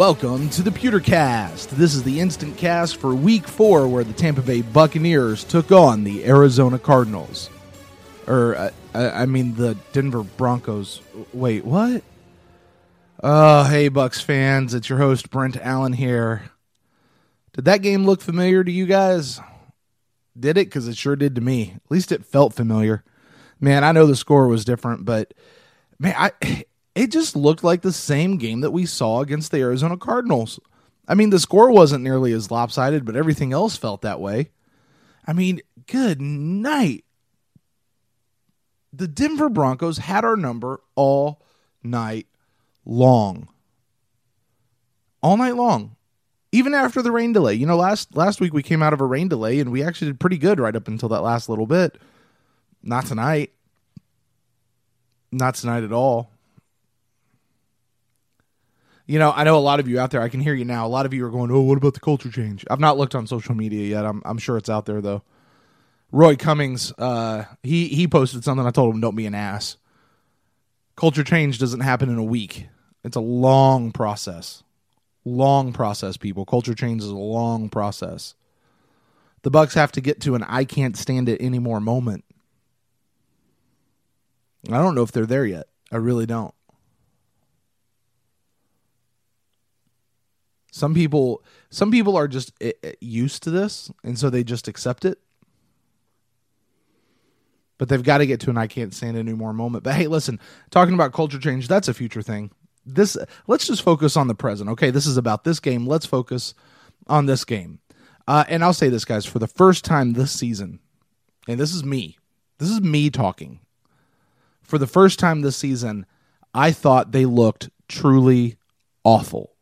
welcome to the Pewtercast. This is the instant cast for week four where the Tampa Bay Buccaneers took on the Arizona Cardinals. Or, uh, I mean, the Denver Broncos. Wait, what? Oh, hey, Bucs fans. It's your host, Brent Allen here. Did that game look familiar to you guys? Did it? Because it sure did to me. At least it felt familiar. Man, I know the score was different, but man, I it just looked like the same game that we saw against the Arizona Cardinals. I mean, the score wasn't nearly as lopsided, but everything else felt that way. I mean, good night. The Denver Broncos had our number all night long. All night long. Even after the rain delay. You know, last last week we came out of a rain delay and we actually did pretty good right up until that last little bit. Not tonight. Not tonight at all. You know, I know a lot of you out there. I can hear you now. A lot of you are going, "Oh, what about the culture change?" I've not looked on social media yet. I'm I'm sure it's out there though. Roy Cummings, uh, he he posted something. I told him, "Don't be an ass." Culture change doesn't happen in a week. It's a long process. Long process, people. Culture change is a long process. The Bucs have to get to an "I can't stand it anymore" moment. I don't know if they're there yet. I really don't. Some people some people are just eh, eh, used to this and so they just accept it. But they've got to get to an I can't stand it anymore moment. But hey, listen, talking about culture change, that's a future thing. This let's just focus on the present. Okay, this is about this game. Let's focus on this game. Uh, and I'll say this, guys, for the first time this season, and this is me. This is me talking. For the first time this season, I thought they looked truly awful.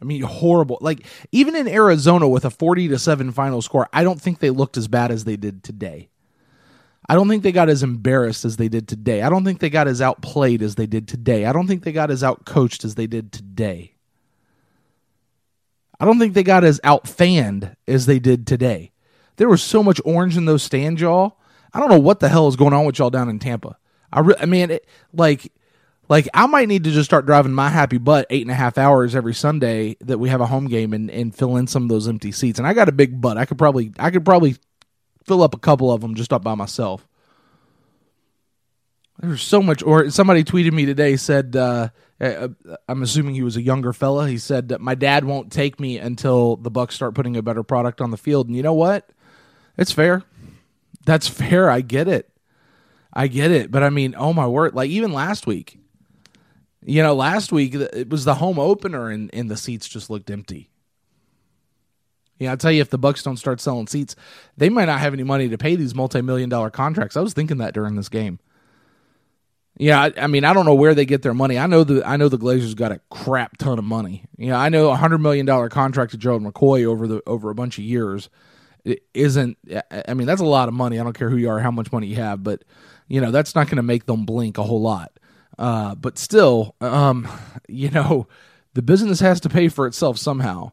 I mean, horrible. Like even in Arizona with a 40 to 7 final score, I don't think they looked as bad as they did today. I don't think they got as embarrassed as they did today. I don't think they got as outplayed as they did today. I don't think they got as outcoached as they did today. I don't think they got as outfanned as they did today. There was so much orange in those stands, y'all. I don't know what the hell is going on with y'all down in Tampa. I, re- I mean, it, like like I might need to just start driving my happy butt eight and a half hours every Sunday that we have a home game and, and fill in some of those empty seats. And I got a big butt. I could probably I could probably fill up a couple of them just up by myself. There's so much. Or somebody tweeted me today said uh, uh I'm assuming he was a younger fella. He said my dad won't take me until the Bucs start putting a better product on the field. And you know what? It's fair. That's fair. I get it. I get it. But I mean, oh my word! Like even last week, you know, last week it was the home opener, and, and the seats just looked empty. Yeah, I'll tell you, if the Bucs don't start selling seats, they might not have any money to pay these multi-million dollar contracts. I was thinking that during this game. Yeah, I, I, mean, I don't know where they get their money. I know the I know the Glazers got a crap ton of money. Yeah, I know a hundred million dollar contract to Gerald McCoy over the over a bunch of years isn't. I mean, that's a lot of money. I don't care who you are, how much money you have, but you know that's not going to make them blink a whole lot. Uh, but still, um, you know, the business has to pay for itself somehow.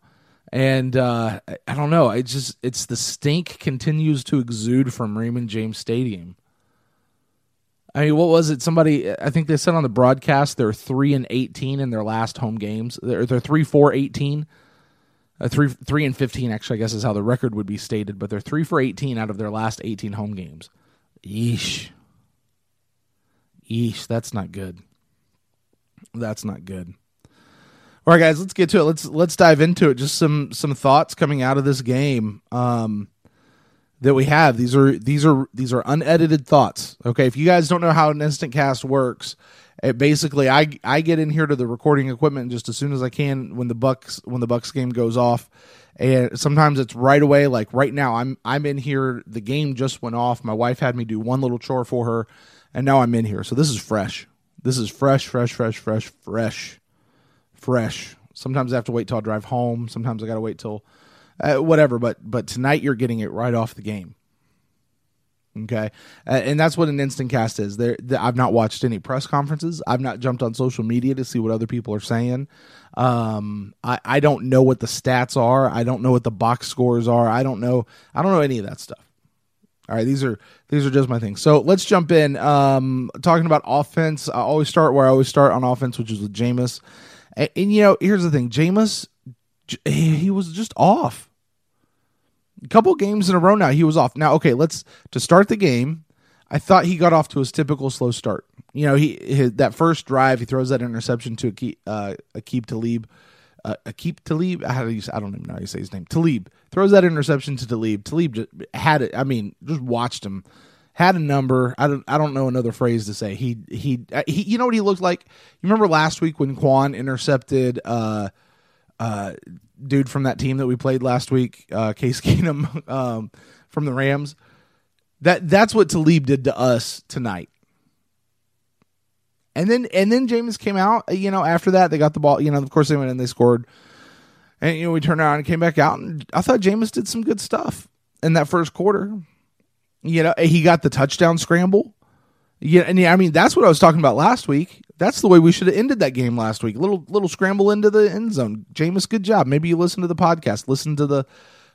And uh, I don't know. I just it's the stink continues to exude from Raymond James Stadium. I mean, what was it? Somebody, I think they said on the broadcast they're three and eighteen in their last home games. They're they're three, four, eighteen. Uh, three, three and fifteen. Actually, I guess is how the record would be stated. But they're three for eighteen out of their last eighteen home games. Yeesh. Yeesh, that's not good. That's not good. All right, guys, let's get to it. Let's let's dive into it. Just some some thoughts coming out of this game um, that we have. These are these are these are unedited thoughts. Okay, if you guys don't know how an instant cast works, it basically I I get in here to the recording equipment just as soon as I can when the Bucs when the Bucs game goes off, and sometimes it's right away. Like right now, I'm I'm in here. The game just went off. My wife had me do one little chore for her and now I'm in here. So this is fresh. This is fresh, fresh, fresh, fresh, fresh, fresh. Sometimes I have to wait till I drive home. Sometimes I got to wait till uh, whatever. But but tonight you're getting it right off the game. Okay, and that's what an instant cast is. There, I've not watched any press conferences. I've not jumped on social media to see what other people are saying. Um, I, I don't know what the stats are. I don't know what the box scores are. I don't know. I don't know any of that stuff. All right, these are these are just my things. So let's jump in. Um, talking about offense, I always start where I always start on offense, which is with Jameis. And, and you know, here's the thing, Jameis, he was just off. A couple games in a row now, he was off. Now, okay, let's to start the game. I thought he got off to his typical slow start. You know, he his, that first drive, he throws that interception to Aqib, uh, Aqib Talib. Uh, Aqib Talib, how do you? I don't even know how you say his name. Talib throws that interception to Talib. Talib just had it. I mean, just watched him. Had a number. I don't. I don't know another phrase to say. He he uh, he. You know what he looked like? You remember last week when Kwon intercepted uh uh dude from that team that we played last week, uh Case Keenum um from the Rams. That that's what Talib did to us tonight. And then and then Jameis came out. Uh, you know, after that they got the ball. You know, of course they went and they scored. And you know, we turned around and came back out, and I thought Jameis did some good stuff in that first quarter. You know, he got the touchdown scramble. Yeah, and yeah, I mean that's what I was talking about last week. That's the way we should have ended that game last week. Little little scramble into the end zone. Jameis, good job. Maybe you listen to the podcast, listen to the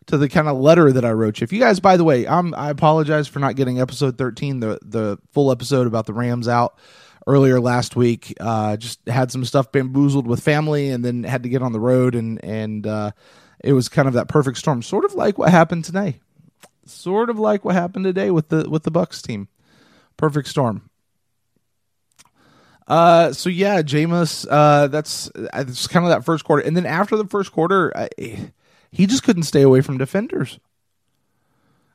to the kind of letter that I wrote you. If you guys, by the way, I'm I apologize for not getting episode 13, the the full episode about the Rams out earlier last week. Uh, just had some stuff bamboozled with family, and then had to get on the road, and and uh, it was kind of that perfect storm, sort of like what happened today, sort of like what happened today with the with the Bucs team. Perfect storm. Uh, so yeah, Jameis, uh, that's that's kind of that first quarter, and then after the first quarter, I, he just couldn't stay away from defenders.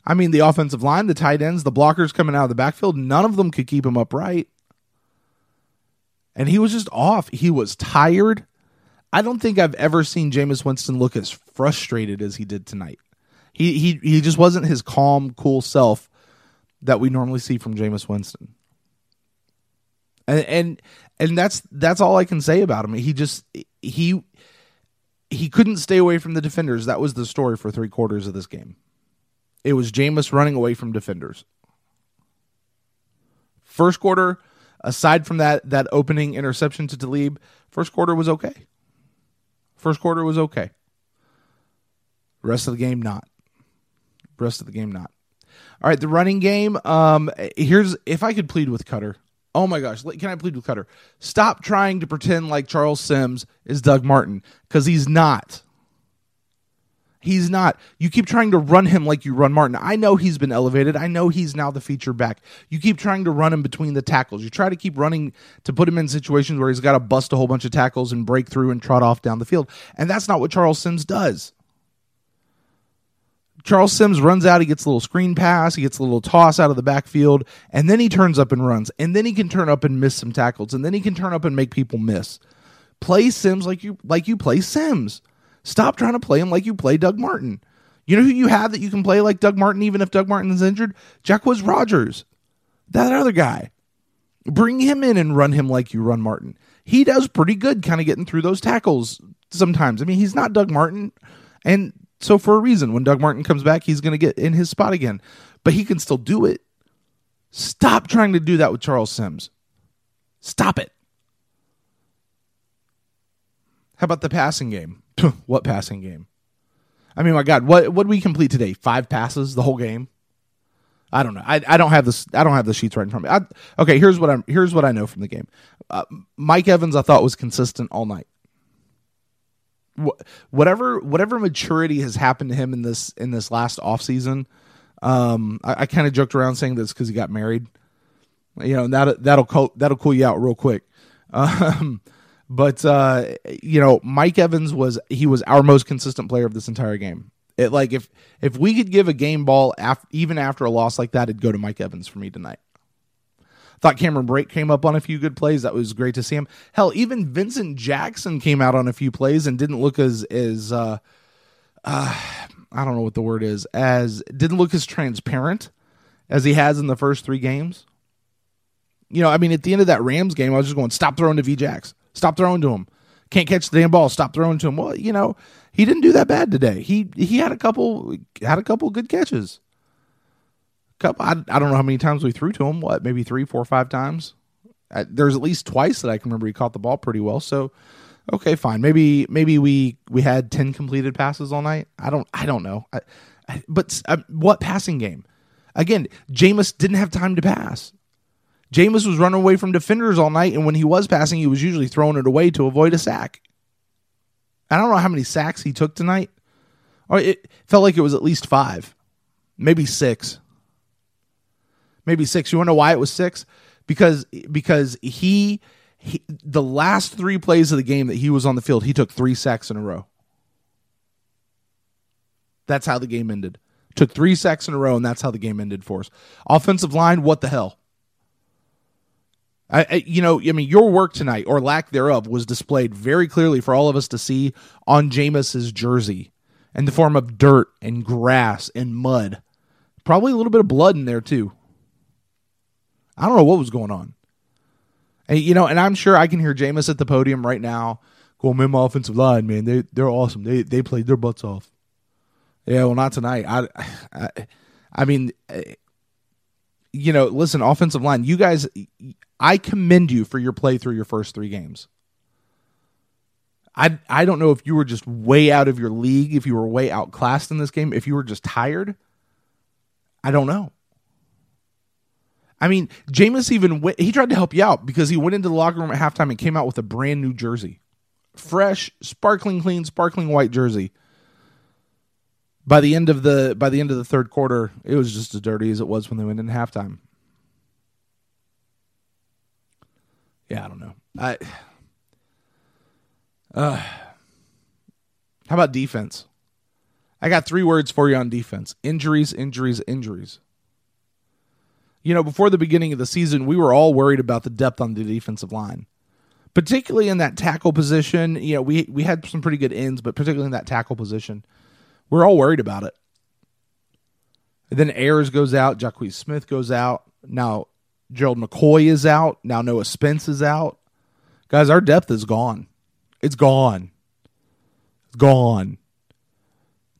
I mean, the offensive line, the tight ends, the blockers coming out of the backfield, none of them could keep him upright and he was just off. He was tired. I don't think I've ever seen Jameis Winston look as frustrated as he did tonight. He he he just wasn't his calm, cool self that we normally see from Jameis Winston. And and and that's that's all I can say about him. He just he he couldn't stay away from the defenders. That was the story for three quarters of this game. It was Jameis running away from defenders. First quarter, aside from that that opening interception to Talib, first quarter was okay. First quarter was okay. Rest of the game not. Rest of the game not. All right, the running game. Um, here's if I could plead with Koetter. Oh my gosh, can I plead with Koetter? Stop trying to pretend like Charles Sims is Doug Martin because he's not. He's not. You keep trying to run him like you run Martin. I know he's been elevated. I know he's now the feature back. You keep trying to run him between the tackles. You try to keep running to put him in situations where he's got to bust a whole bunch of tackles and break through and trot off down the field. And that's not what Charles Sims does. Charles Sims runs out, he gets a little screen pass, he gets a little toss out of the backfield, and then he turns up and runs. And then he can turn up and miss some tackles, and then he can turn up and make people miss. Play Sims like you like you play Sims. Stop trying to play him like you play Doug Martin. You know who you have that you can play like Doug Martin even if Doug Martin's injured? Jacquizz Rodgers, That other guy. Bring him in and run him like you run Martin. He does pretty good kind of getting through those tackles sometimes. I mean, he's not Doug Martin. And so for a reason, when Doug Martin comes back, he's going to get in his spot again. But he can still do it. Stop trying to do that with Charles Sims. Stop it. How about the passing game? what passing game? I mean, my God, what what we complete today? Five passes the whole game. I don't know. I, I don't have this. I don't have the sheets right in front of me. I, okay, here's what I'm. Here's what I know from the game. Uh, Mike Evans, I thought was consistent all night. Wh- whatever whatever maturity has happened to him in this in this last off season, um, I, I kind of joked around saying this because he got married. You know that that'll cool, that'll cool you out real quick. Um, but uh, you know, Mike Evans was he was our most consistent player of this entire game. It like if if we could give a game ball af- even after a loss like that, it'd go to Mike Evans for me tonight. Thought Cameron Brate came up on a few good plays. That was great to see him. Hell, even Vincent Jackson came out on a few plays and didn't look as as uh, uh, I don't know what the word is as didn't look as transparent as he has in the first three games. You know, I mean, at the end of that Rams game, I was just going, stop throwing to V Jacks. Stop throwing to him. Can't catch the damn ball. Stop throwing to him. Well, you know, he didn't do that bad today. He he had a couple had a couple good catches. Couple, I, I don't know how many times we threw to him. What, maybe three, four, five times. I, there's at least twice that I can remember he caught the ball pretty well. So, okay, fine. Maybe maybe we we had ten completed passes all night. I don't I don't know. I, I, but uh, what passing game? Again, Jameis didn't have time to pass. Jameis was running away from defenders all night, and when he was passing, he was usually throwing it away to avoid a sack. I don't know how many sacks he took tonight. Or it felt like it was at least five, maybe six. Maybe six. You want to know why it was six? Because because he, he the last three plays of the game that he was on the field, he took three sacks in a row. That's how the game ended. Took three sacks in a row, and that's how the game ended for us. Offensive line, what the hell? I, I, you know, I mean, your work tonight or lack thereof was displayed very clearly for all of us to see on Jameis's jersey in the form of dirt and grass and mud. Probably a little bit of blood in there too. I don't know what was going on. And, you know, and I'm sure I can hear Jameis at the podium right now going, man, my offensive line, man, they they're awesome. They they played their butts off. Yeah, well, not tonight. I, I, I mean, you know, listen, offensive line, you guys, I commend you for your play through your first three games. I I don't know if you were just way out of your league, if you were way outclassed in this game, if you were just tired. I don't know. I mean, Jameis even went, he tried to help you out because he went into the locker room at halftime and came out with a brand new jersey, fresh, sparkling clean, sparkling white jersey. By the end of the by the end of the third quarter, it was just as dirty as it was when they went in halftime. Yeah, I don't know. I uh, how about defense? I got three words for you on defense: injuries, injuries, injuries. You know, before the beginning of the season, we were all worried about the depth on the defensive line, particularly in that tackle position. You know, we we had some pretty good ends, but particularly in that tackle position, we're all worried about it. And then Ayers goes out, Jacquies Smith goes out. Now Gerald McCoy is out. Now Noah Spence is out. Guys, our depth is gone. It's gone. It's gone.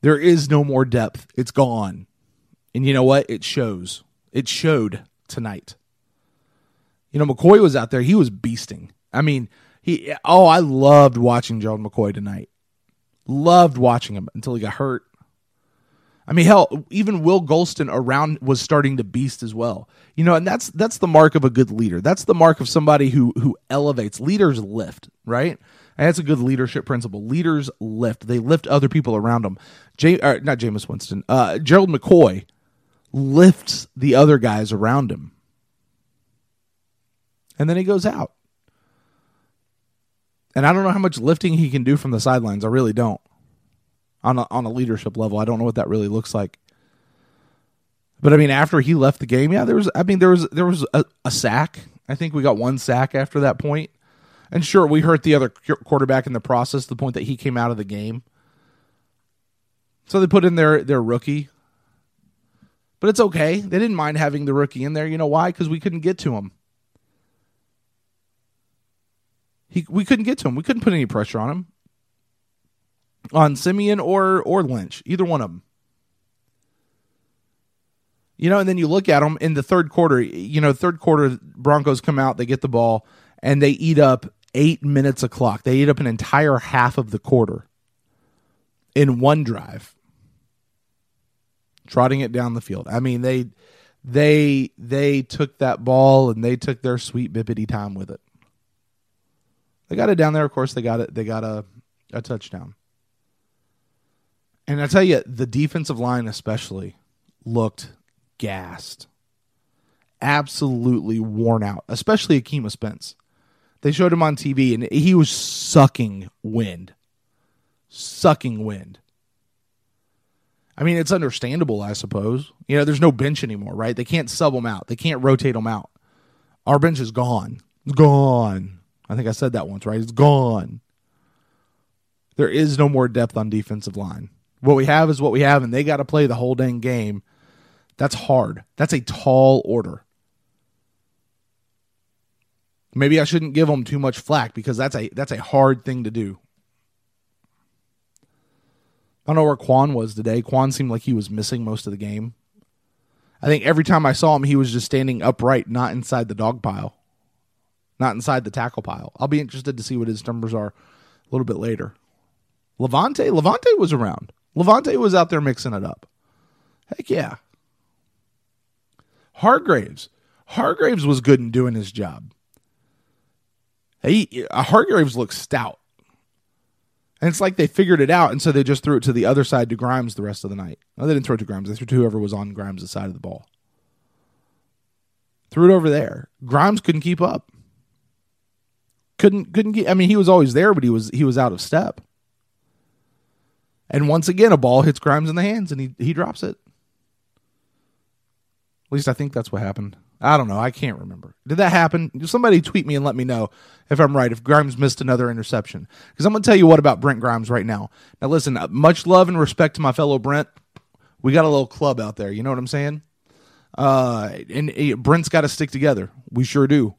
There is no more depth. It's gone. And you know what? It shows. It showed tonight. You know, McCoy was out there. He was beasting. I mean, he oh, I loved watching Gerald McCoy tonight. Loved watching him until he got hurt. I mean, hell, even Will Gholston around was starting to beast as well. You know, and that's that's the mark of a good leader. That's the mark of somebody who who elevates. Leaders lift, right? And that's a good leadership principle. Leaders lift. They lift other people around them. Jay, or not Jameis Winston. Uh, Gerald McCoy lifts the other guys around him, and then he goes out. And I don't know how much lifting he can do from the sidelines. I really don't on a, on a leadership level. I don't know what that really looks like. But I mean, after he left the game, yeah, there was. I mean, there was there was a, a sack. I think we got one sack after that point. And sure, we hurt the other quarterback in the process. The point that he came out of the game. So they put in their their rookie. But it's okay. They didn't mind having the rookie in there. You know why? Because we couldn't get to him. He, we couldn't get to him. We couldn't put any pressure on him on Siemian or or Lynch, either one of them. You know, and then you look at them in the third quarter. You know, third quarter Broncos come out, they get the ball, and they eat up eight minutes of clock. They eat up an entire half of the quarter in one drive, trotting it down the field. I mean, they they they took that ball and they took their sweet bippity time with it. They got it down there. Of course, they got it. They got a a touchdown. And I tell you, the defensive line especially looked gassed, absolutely worn out, especially Akeem Spence. They showed him on TV, and he was sucking wind, sucking wind. I mean, it's understandable, I suppose. You know, there's no bench anymore, right? They can't sub them out. They can't rotate them out. Our bench is gone. It's gone. I think I said that once, right? It's gone. There is no more depth on defensive line. What we have is what we have, and they got to play the whole dang game. That's hard. That's a tall order. Maybe I shouldn't give them too much flack because that's a that's a hard thing to do. I don't know where Kwon was today. Kwon seemed like he was missing most of the game. I think every time I saw him, he was just standing upright, not inside the dog pile, not inside the tackle pile. I'll be interested to see what his numbers are a little bit later. Lavonte, Lavonte was around. Lavonte was out there mixing it up. Heck yeah. Hargreaves. Hargreaves was good in doing his job. He uh, Hargreaves looked stout. And it's like they figured it out, and so they just threw it to the other side to Grimes the rest of the night. No, they didn't throw it to Grimes. They threw to whoever was on Grimes' side of the ball. Threw it over there. Grimes couldn't keep up. Couldn't couldn't get. I mean, he was always there, but he was he was out of step. And once again, a ball hits Grimes in the hands, and he he drops it. At least I think that's what happened. I don't know. I can't remember. Did that happen? Somebody tweet me and let me know if I'm right. If Grimes missed another interception, because I'm going to tell you what about Brent Grimes right now. Now, listen. Uh, much love and respect to my fellow Brent. We got a little club out there. You know what I'm saying? Uh, and uh, Brent's got to stick together. We sure do.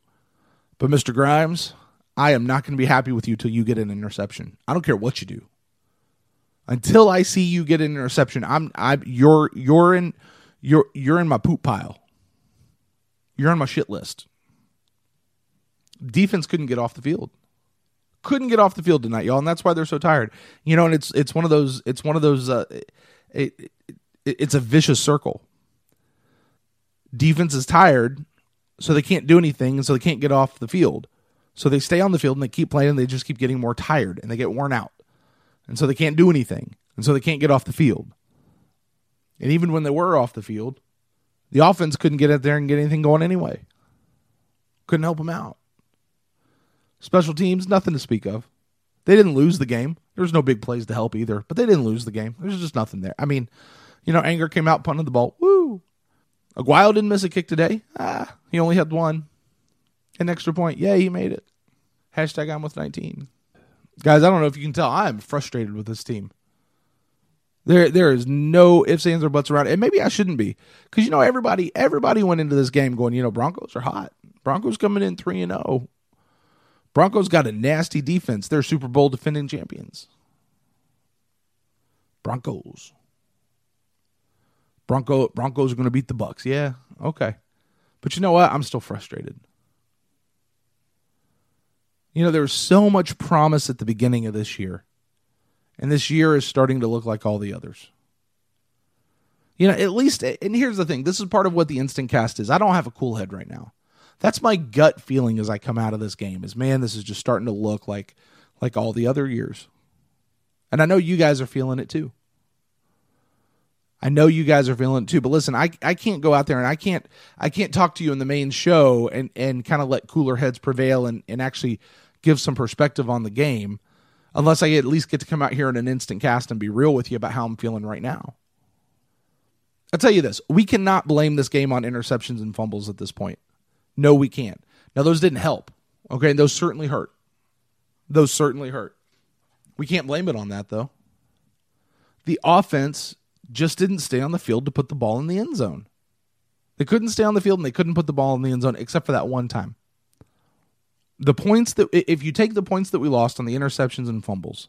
But Mr. Grimes, I am not going to be happy with you till you get an interception. I don't care what you do. Until I see you get an interception, I'm I you're you're in you're you're in my poop pile. You're on my shit list. Defense couldn't get off the field. Couldn't get off the field tonight, y'all, and that's why they're so tired. You know, and it's it's one of those it's one of those uh, it, it, it's a vicious circle. Defense is tired, so they can't do anything, and so they can't get off the field. So they stay on the field and they keep playing, and they just keep getting more tired and they get worn out. And so they can't do anything. And so they can't get off the field. And even when they were off the field, the offense couldn't get out there and get anything going anyway. Couldn't help them out. Special teams, nothing to speak of. They didn't lose the game. There was no big plays to help either, but they didn't lose the game. There's just nothing there. I mean, you know, Anger came out punting the ball. Woo! Aguayo didn't miss a kick today. Ah, he only had one. An extra point. Yeah, he made it. Hashtag I'm with 19. Guys, I don't know if you can tell. I am frustrated with this team. There, there is no ifs, ands, or buts around it. And maybe I shouldn't be, because you know everybody, everybody went into this game going, you know, Broncos are hot. Broncos coming in three and zero. Oh. Broncos got a nasty defense. They're Super Bowl defending champions. Broncos. Bronco Broncos are going to beat the Bucs. Yeah, okay. But you know what? I'm still frustrated. You know, there was so much promise at the beginning of this year. And this year is starting to look like all the others. You know, at least, and here's the thing this is part of what the instant cast is. I don't have a cool head right now. That's my gut feeling as I come out of this game is man, this is just starting to look like like all the other years. And I know you guys are feeling it too. I know you guys are feeling it too, but listen, I, I can't go out there and I can't I can't talk to you in the main show and, and kind of let cooler heads prevail and, and actually give some perspective on the game unless I at least get to come out here in an instant cast and be real with you about how I'm feeling right now. I'll tell you this we cannot blame this game on interceptions and fumbles at this point. No, we can't. Now, those didn't help. Okay. And those certainly hurt. Those certainly hurt. We can't blame it on that, though. The offense just didn't stay on the field to put the ball in the end zone. They couldn't stay on the field and they couldn't put the ball in the end zone except for that one time the points that if you take the points that we lost on the interceptions and fumbles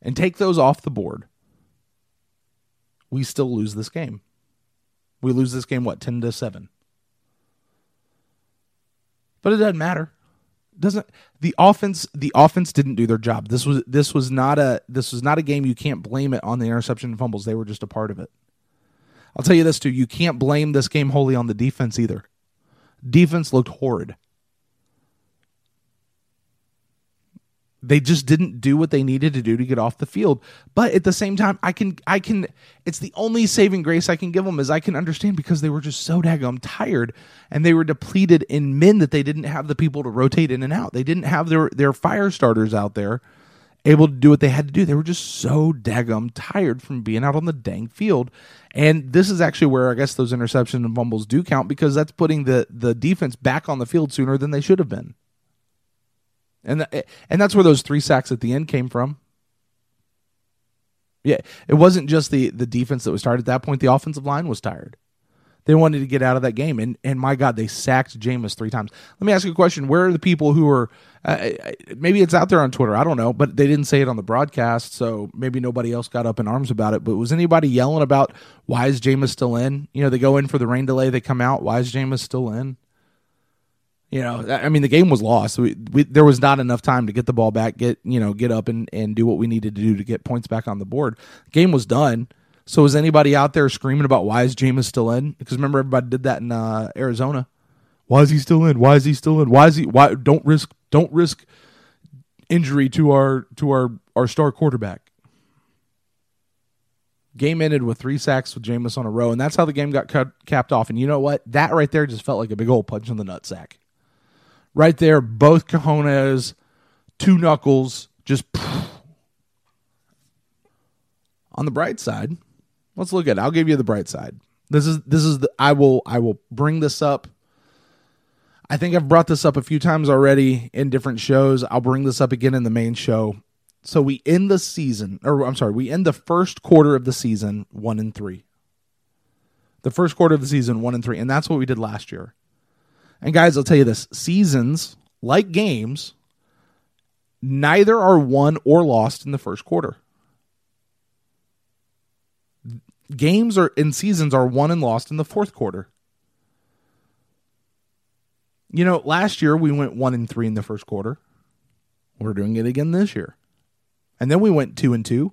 and take those off the board, we still lose this game. We lose this game what 10 to 7. But it doesn't matter. doesn't the offense the offense didn't do their job. This was this was not a this was not a game you can't blame it on the interception and fumbles. They were just a part of it. I'll tell you this too, you can't blame this game wholly on the defense either. Defense looked horrid. They just didn't do what they needed to do to get off the field. But at the same time, I can I can it's the only saving grace I can give them is I can understand because they were just so daggum tired and they were depleted in men that they didn't have the people to rotate in and out. They didn't have their their fire starters out there able to do what they had to do. They were just so daggum tired from being out on the dang field. And this is actually where I guess those interceptions and fumbles do count because that's putting the the defense back on the field sooner than they should have been and and that's where those three sacks at the end came from. Yeah, it wasn't just the the defense that was tired at that point. The offensive line was tired. They wanted to get out of that game, and and my God, they sacked Jameis three times. Let me ask you a question: Where are the people who are? Uh, maybe it's out there on Twitter. I don't know, but they didn't say it on the broadcast, so maybe nobody else got up in arms about it. But was anybody yelling about why is Jameis still in? You know, they go in for the rain delay, they come out. Why is Jameis still in? You know, I mean, the game was lost. We, we, there was not enough time to get the ball back, get you know, get up and, and do what we needed to do to get points back on the board. Game was done. So is anybody out there screaming about why is Jameis still in? Because remember, everybody did that in uh, Arizona. Why is he still in? Why is he still in? Why is he? Why don't risk? Don't risk. injury to our to our our star quarterback. Game ended with three sacks with Jameis on a row, and that's how the game got cut, capped off. And you know what? That right there just felt like a big old punch in the nutsack. Right there, both cojones, two knuckles, just. On the bright side, let's look at. It. I'll give you the bright side. This is this is the I will I will bring this up. I think I've brought this up a few times already in different shows. I'll bring this up again in the main show. So we end the season, or I'm sorry, we end the first quarter of the season one and three. The first quarter of the season one and three, and that's what we did last year. And guys, I'll tell you this: seasons, like games, neither are won or lost in the first quarter games are in seasons are won and lost in the fourth quarter. You know, last year we went one and three in the first quarter. We're doing it again this year. And then we went two and two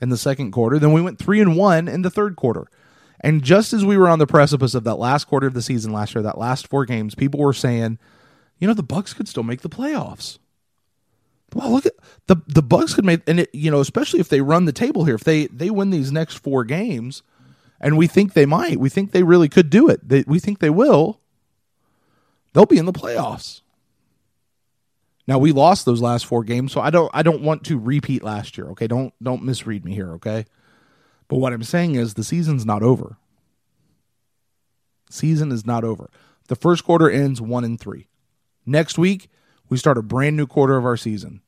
in the second quarter. Then we went three and one in the third quarter. And just as we were on the precipice of that last quarter of the season last year, that last four games, people were saying, you know, the Bucs could still make the playoffs. Well, look at the the Bucs could make, and it, you know, especially if they run the table here, if they they win these next four games, and we think they might, we think they really could do it. They, we think they will. They'll be in the playoffs. Now we lost those last four games, so I don't I don't want to repeat last year. Okay, don't don't misread me here. Okay, but what I'm saying is the season's not over. Season is not over. The first quarter ends one and three. Next week we start a brand new quarter of our season.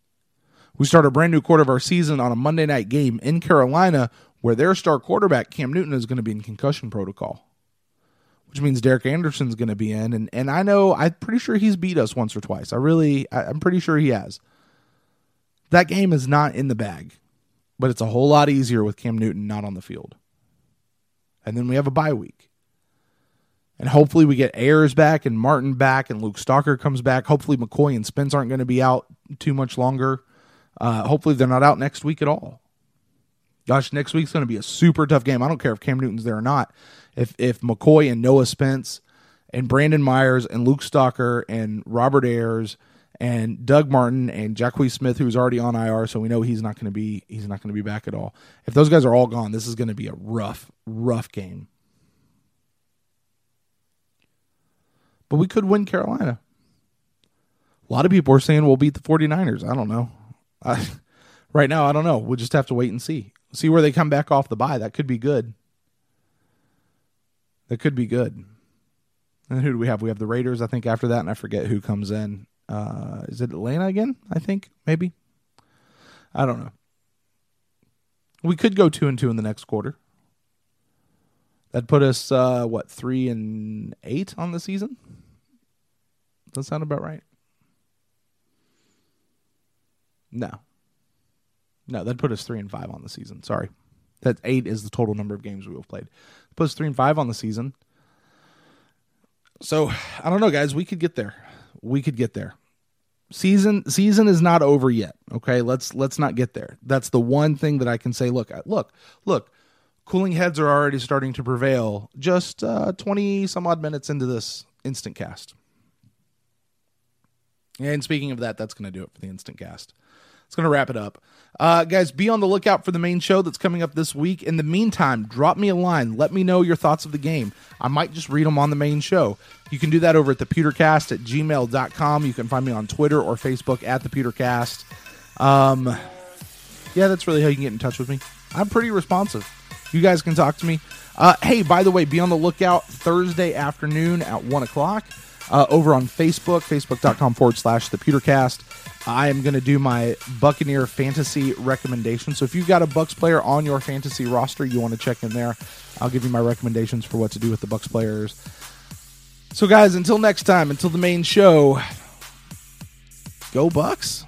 We start a brand new quarter of our season on a Monday night game in Carolina where their star quarterback, Cam Newton, is going to be in concussion protocol, which means Derek Anderson's going to be in. And, and I know, I'm pretty sure he's beat us once or twice. I really, I, I'm pretty sure he has. That game is not in the bag, but it's a whole lot easier with Cam Newton not on the field. And then we have a bye week. And hopefully we get Ayers back and Martin back and Luke Stocker comes back. Hopefully McCoy and Spence aren't going to be out too much longer. Uh, hopefully they're not out next week at all. Gosh, next week's going to be a super tough game. I don't care if Cam Newton's there or not. If if McCoy and Noah Spence and Brandon Myers and Luke Stocker and Robert Ayers and Doug Martin and Jacquies Smith, who's already on IR, so we know he's not going to be he's not going to be back at all. If those guys are all gone, this is going to be a rough, rough game. but we could win Carolina. A lot of people are saying we'll beat the 49ers. I don't know. I, right now, I don't know. We'll just have to wait and see. See where they come back off the bye. That could be good. That could be good. And who do we have? We have the Raiders, I think, after that, and I forget who comes in. Uh, is it Atlanta again? I think, maybe. I don't know. We could go two and two in the next quarter. That put us uh, what three and eight on the season. Does that sound about right? No. No, that put us three and five on the season. Sorry. That eight is the total number of games we have played. Put us three and five on the season. So I don't know, guys. We could get there. We could get there. Season season is not over yet. Okay, let's let's not get there. That's the one thing that I can say. Look, look, look. Cooling heads are already starting to prevail. Just uh, twenty some odd minutes into this instant cast. And speaking of that, that's going to do it for the instant cast. It's going to wrap it up. Uh, guys, be on the lookout for the main show that's coming up this week. In the meantime, drop me a line. Let me know your thoughts of the game. I might just read them on the main show. You can do that over at the pewtercast at gmail.com. You can find me on Twitter or Facebook at the pewtercast. Um, yeah, that's really how you can get in touch with me. I'm pretty responsive. You guys can talk to me. Uh, hey, by the way, be on the lookout Thursday afternoon at 1 o'clock uh, over on Facebook, facebook.com forward slash the Pewtercast. I am going to do my Buccaneer fantasy recommendation. So if you've got a Bucs player on your fantasy roster, you want to check in there. I'll give you my recommendations for what to do with the Bucs players. So guys, until next time, until the main show, go Bucs.